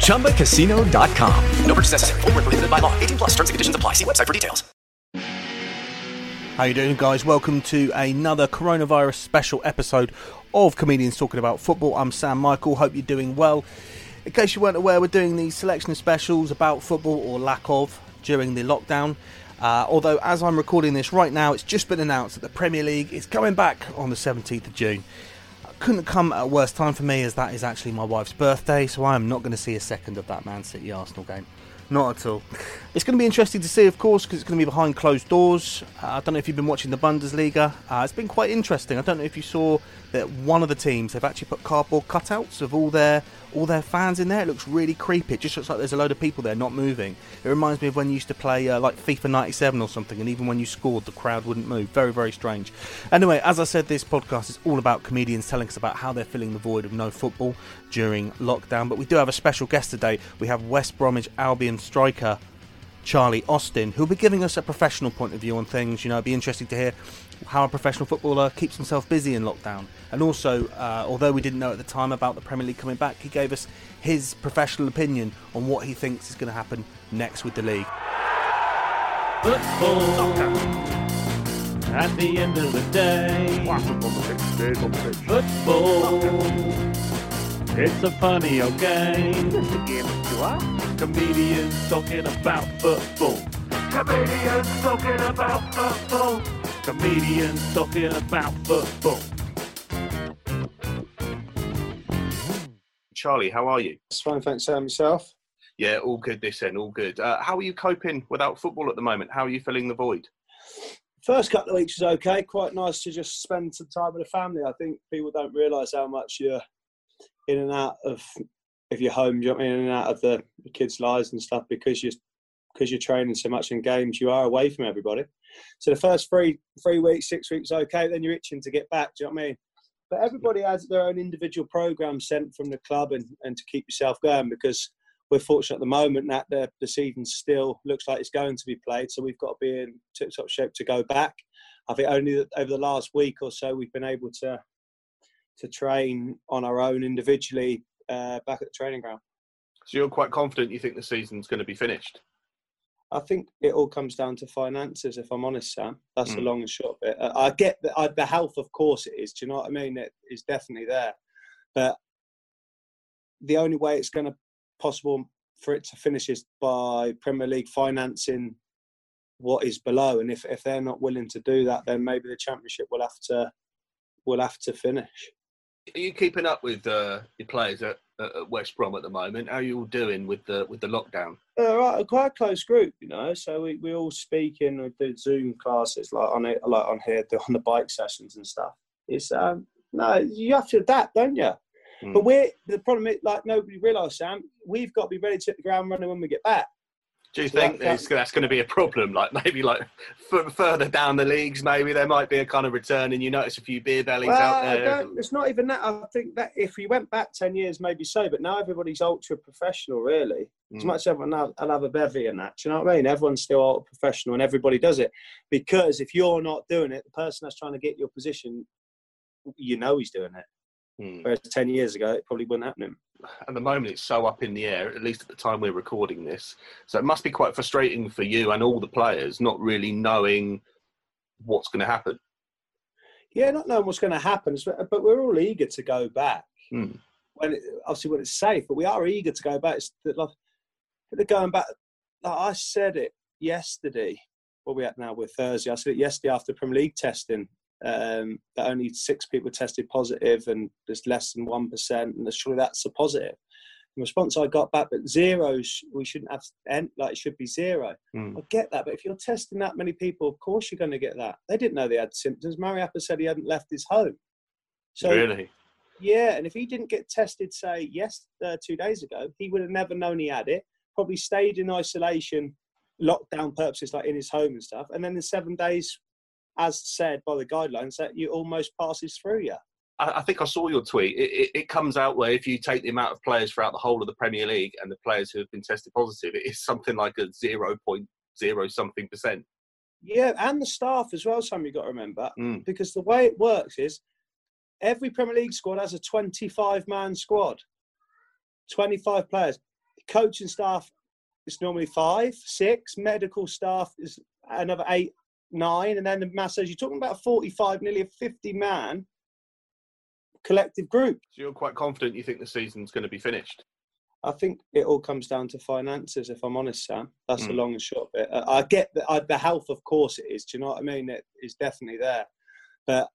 ChumbaCasino.com. No purchase necessary. Void were prohibited by law. 18 plus. Terms and conditions apply. See website for details. How you doing, guys? Welcome to another coronavirus special episode of Comedians Talking About Football. I'm Sam Michael. Hope you're doing well. In case you weren't aware, we're doing these selection of specials about football or lack of during the lockdown. Uh, although, as I'm recording this right now, it's just been announced that the Premier League is coming back on the 17th of June. Couldn't come at a worse time for me, as that is actually my wife's birthday, so I am not going to see a second of that Man City Arsenal game. Not at all. It's going to be interesting to see, of course, because it's going to be behind closed doors. Uh, I don't know if you've been watching the Bundesliga. Uh, it's been quite interesting. I don't know if you saw that one of the teams they've actually put cardboard cutouts of all their all their fans in there. It looks really creepy. It just looks like there's a load of people there not moving. It reminds me of when you used to play uh, like FIFA 97 or something, and even when you scored, the crowd wouldn't move. Very, very strange. Anyway, as I said, this podcast is all about comedians telling us about how they're filling the void of no football during lockdown. But we do have a special guest today. We have West Bromwich Albion striker Charlie Austin, who'll be giving us a professional point of view on things. You know, it'd be interesting to hear how a professional footballer keeps himself busy in lockdown. And also, uh, although we didn't know at the time about the Premier League coming back, he gave us his professional opinion on what he thinks is going to happen next with the league. Football. At the end of the day. Football. It's a funny old game. Comedians talking about football. Comedians talking about football. Comedians talking about football. Charlie, how are you? It's fine, thanks, Sam. Yourself? Yeah, all good this end, all good. Uh, how are you coping without football at the moment? How are you filling the void? First couple of weeks was okay. Quite nice to just spend some time with the family. I think people don't realise how much you're in and out of if you're home, you're in and out of the kids' lives and stuff because you're because you're training so much in games, you are away from everybody. So the first three three weeks, six weeks, okay. Then you're itching to get back. Do you know what I mean? But everybody has their own individual program sent from the club and, and to keep yourself going because we're fortunate at the moment that the, the season still looks like it's going to be played. So we've got to be in tip top shape to go back. I think only over the last week or so we've been able to to train on our own individually uh, back at the training ground. So you're quite confident you think the season's going to be finished? I think it all comes down to finances, if I'm honest, Sam. That's Mm. the long and short bit. I get the, I, the health, of course, it is. Do you know what I mean? It is definitely there. But the only way it's going to possible for it to finish is by Premier League financing what is below. And if, if they're not willing to do that, then maybe the Championship will have to will have to finish. Are you keeping up with uh, your players at, at West Brom at the moment? How are you all doing with the with the lockdown? Uh, right, quite a close group, you know. So we, we all speak in, we do Zoom classes like on it, like on here, on the bike sessions and stuff. It's um no, you have to adapt, don't you? But we're the problem is like nobody realised, Sam. We've got to be ready to hit the ground running when we get back. Do you think that- that's going to be a problem? Like maybe like f- further down the leagues, maybe there might be a kind of return, and you notice a few beer bellies Well, out I there. don't- it's not even that. I think that if we went back 10 years, maybe so, but now everybody's ultra professional, really. As Mm. much as everyone, I'll, I'll have a bevy and that. Do you know what I mean? Everyone's still ultra professional and everybody does it. Because if you're not doing it, the person that's trying to get your position, you know he's doing it. Mm. Whereas 10 years ago, it probably wouldn't happen. At the moment, it's so up in the air. At least at the time we're recording this, so it must be quite frustrating for you and all the players, not really knowing what's going to happen. Yeah, not knowing what's going to happen, but we're all eager to go back. Mm. When it, obviously when it's safe, but we are eager to go back. It's the, like, they're going back. Like I said it yesterday. What we at now? We're Thursday. I said it yesterday after Premier League testing. Um, that only six people tested positive, and there's less than one percent, and surely that's a positive. The response I got back, but zeros, we shouldn't have, like it should be zero. Mm. I get that, but if you're testing that many people, of course you're going to get that. They didn't know they had symptoms. Mariappa said he hadn't left his home. So really? yeah, and if he didn't get tested, say yes, uh, two days ago, he would have never known he had it. Probably stayed in isolation, lockdown purposes, like in his home and stuff. And then in seven days, as said by the guidelines, that you almost passes through you. I, think I saw your tweet. It, it, it comes out where if you take the amount of players throughout the whole of the Premier League and the players who have been tested positive, it is something like a zero point zero something percent. Yeah, and the staff as well. Sam, you've got to remember Mm. because the way it works is every Premier League squad has a 25 man squad, 25 players. Coaching staff is normally five, six. Medical staff is another eight, nine, and then the mass says You're talking about 45, nearly a 50 man collective group. So you're quite confident you think the season's going to be finished. I think it all comes down to finances, if I'm honest, Sam. That's the Mm. long and short bit. I I get the, I, the health, of course, it is. Do you know what I mean? It is definitely there. But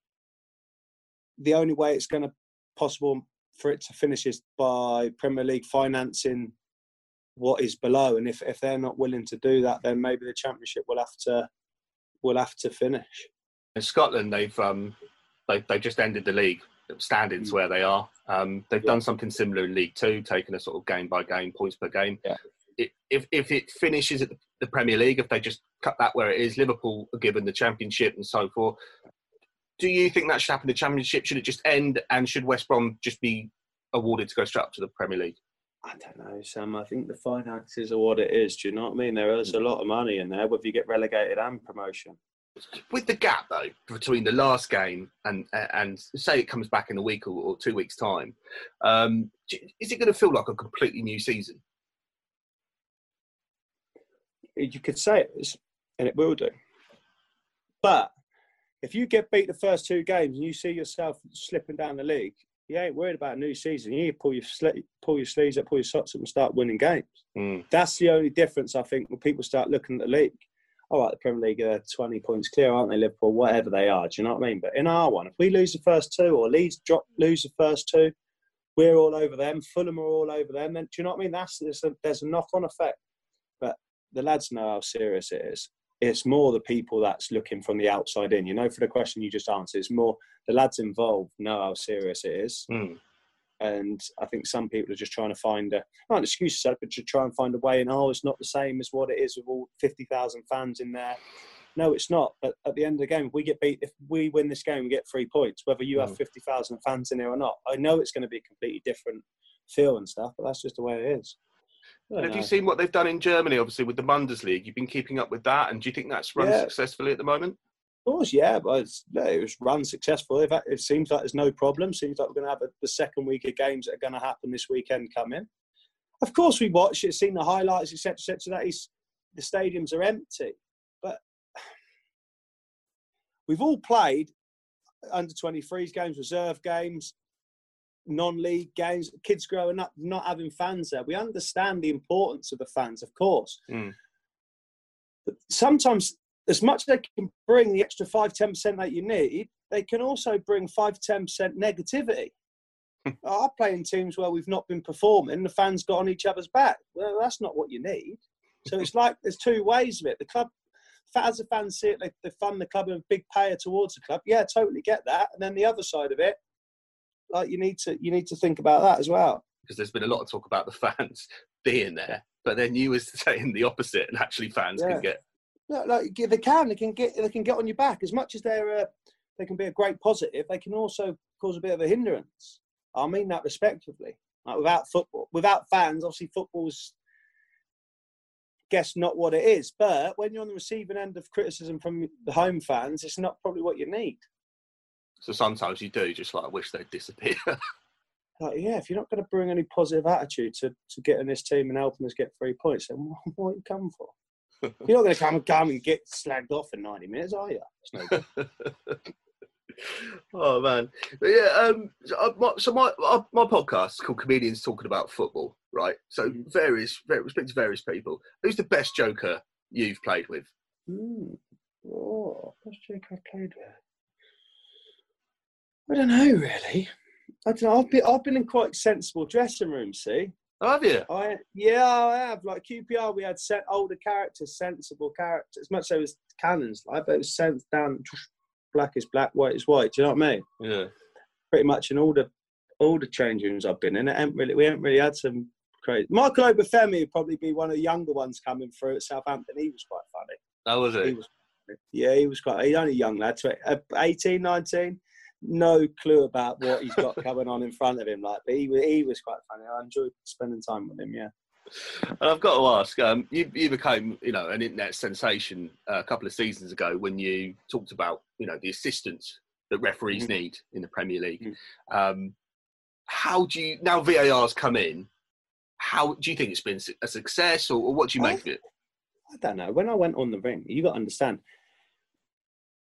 the only way it's going to possible for it to finish is by Premier League financing what is below. And if, if they're not willing to do that, then maybe the Championship will have to will have to finish. In Scotland, they've um, they they just ended the league standings where they are. Um, they've Yeah. done something similar in League Two, taking a sort of game by game, points per game. Yeah. It, if if it finishes at the, the Premier League, if they just cut that where it is, Liverpool are given the Championship and so forth. Do you think that should happen? The Championship should it just end, and should West Brom just be awarded to go straight up to the Premier League? I don't know, Sam. I think the finances are what it is. Do you know what I mean? There is a lot of money in there, whether you get relegated and promotion. with the gap though between the last game and and say it comes back in a week or, or two weeks time, um, is it going to feel like a completely new season? You could say it is, and it will do. But if you get beat the first two games and you see yourself slipping down the league, you ain't worried about a new season. You need to pull your sle- pull your sleeves up, pull your socks up, and start winning games. Mm. That's the only difference I think when people start looking at the league. All right, the Premier League are 20 points clear, aren't they, Liverpool? Whatever they are, do you know what I mean? But in our one, if we lose the first two or Leeds drop, lose the first two, we're all over them. Fulham are all over them. Then do you know what I mean? That's there's a, there's a knock-on effect. But the lads know how serious it is. It's more the people that's looking from the outside in. You know, for the question you just answered, it's more the lads involved know how serious it is. Mm. And I think some people are just trying to find a not an excuse, but to try and find a way. And oh, it's not the same as what it is with all fifty thousand fans in there. No, it's not. But at the end of the game, if we get beat, if we win this game, we get three points, whether you have Mm. fifty thousand fans in there or not. I know it's going to be a completely different feel and stuff, but that's just the way it is. Have you seen what they've done in Germany? Obviously, with the Bundesliga, you've been keeping up with that, and do you think that's run Yeah. successfully at the moment? Of course, yeah, but it's, no, it was run successfully. It seems like there's no problem. Seems like we're going to have a, the second week of games that are going to happen this weekend coming. Of course, we watch it, seen the highlights, etc., etc. That is, the stadiums are empty, but we've all played under 23s games, reserve games, non-league games. Kids growing up not having fans there. We understand the importance of the fans, of course. Mm. But sometimes as much as they can bring the extra 5 10% that you need, they can also bring 5 10% negativity. I play in teams where we've not been performing, the fans got on each other's back. Well, that's not what you need. So it's like there's two ways of it. The club, as the fans see it, they, they fund the club and a big payer towards the club. Yeah, totally get that. And then the other side of it, like you need to you need to think about that as well. because there's been a lot of talk about the fans being there, but then you was saying the opposite, and actually fans Yeah. can get No, like they can, they can get they can get on your back as much as they're uh, they can be a great positive. They can also cause a bit of a hindrance. I mean that respectively. Like without football, without fans, obviously football's guess not what it is. But when you're on the receiving end of criticism from the home fans, it's not probably what you need. So sometimes you do just like wish they'd disappear. Like, yeah, if you're not going to bring any positive attitude to, to getting this team and helping us get three points, then what, what are you coming for? You're not going to come and come and get slagged off in 90 minutes, are you? It's no good. oh man, but yeah. Um, so, uh, my, so my uh, my podcast is called Comedians Talking About Football, right? So Mhm. various, various, speak to various people. Who's the best joker you've played with? Hmm. Oh, best joke I've played with. I don't know really. I don't know. I've been I've been in quite sensible dressing rooms. See, Oh, have you? I yeah I have. Like QPR, we had set older characters, sensible characters. As much so as cannons, like but it was sent down. Black is black, white is white. Do you know what I mean? Yeah. Pretty much in all the all the change rooms I've been in, it ain't really we haven't really had some crazy. Michael Obafemi would probably be one of the younger ones coming through at Southampton. He was quite funny. That was it. He was, yeah, he was quite. He's only a young lad, uh, 18, 19. No clue about what he's got coming on in front of him. Like, but he, he was quite funny. I enjoyed spending time with him. Yeah. And I've got to ask, um, you, you became, you know, an internet sensation uh, a couple of seasons ago when you talked about, you know, the assistance that referees Mhm. need in the Premier League. Mhm. Um, how do you now VAR's come in? How do you think it's been a success, or, or what do you make of it? I don't know. When I went on the ring, you got to understand.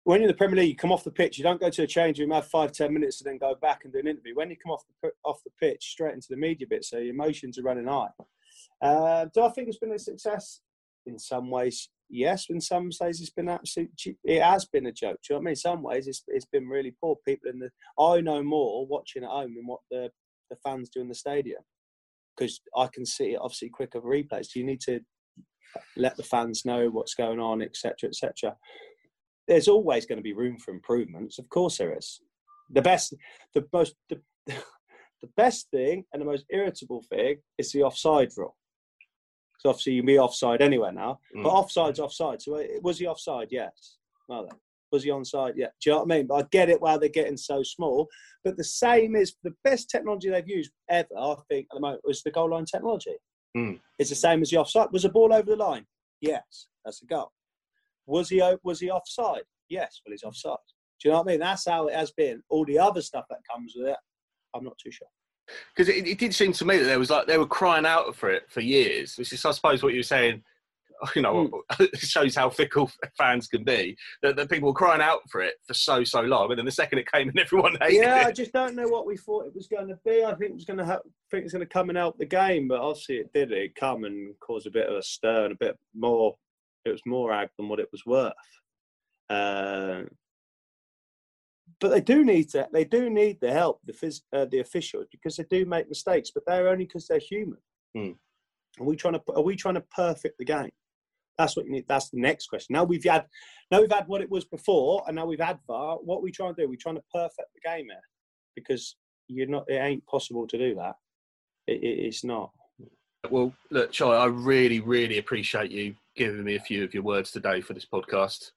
When you're in the Premier League, you come off the pitch. You don't go to a change room, have five, ten minutes, and then go back and do an interview. When you come off the off the pitch, straight into the media bit, so your emotions are running high. Uh, do I think it's been a success? In some ways, yes. In some ways, it's been absolute. It has been a joke. Do you know what I mean? In some ways, it's it's been really poor. People in the I know more watching at home than what the the fans do in the stadium because I can see it obviously quicker replays. You need to let the fans know what's going on, etc., etc. There's always going to be room for improvements. Of course, there is. The best, the most, the, the best thing and the most irritable thing is the offside rule. So obviously you can be offside anywhere now, but Mm. offside's offside. So uh, was he offside? Yes. No, then. Was he onside? Yeah. Do you know what I mean? But I get it why they're getting so small. But the same is the best technology they've used ever, I think, at the moment was the goal line technology. Mm. It's the same as the offside. Was the ball over the line? Yes, that's a goal. Was he was he offside? Yes, well he's offside. Do you know what I mean? That's how it has been. All the other stuff that comes with it, I'm not too sure. Because it, it did seem to me that there was like they were crying out for it for years, which is, I suppose, what you were saying. You know, hmm. it shows how fickle fans can be. That, that people were crying out for it for so so long, and then the second it came in, everyone hated it. yeah, I just don't know what we thought it was going to be. I think it was going to ha- think it's going to come and help the game, but obviously it did. It come and cause a bit of a stir and a bit more. It was more ag than what it was worth. Uh, but they do need to. They do need the help, the phys- uh, the officials, because they do make mistakes, but they're only because they're human. Hmm. Are we trying to? Are we trying to perfect the game? That's what you need. That's the next question. Now we've had, now we've had what it was before, and now we've had VAR. What are we trying to do? We're trying to perfect the game here, because you're not. It ain't possible to do that. It, it, it's not. Well, look, Charlie, I really, really appreciate you giving me a few of your words today for this podcast.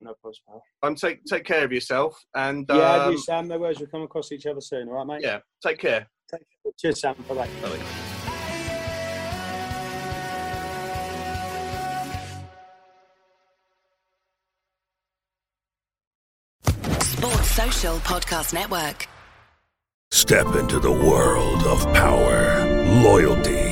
No problem. pal. Um, take take care of yourself, and Yeah, um, you, Sam. No worries. We'll come across each other soon. All right, mate. yeah, take care. Take care. Cheers, Sam. Bye bye. Bye. Sports Social Podcast Network. Step into the world of power, loyalty,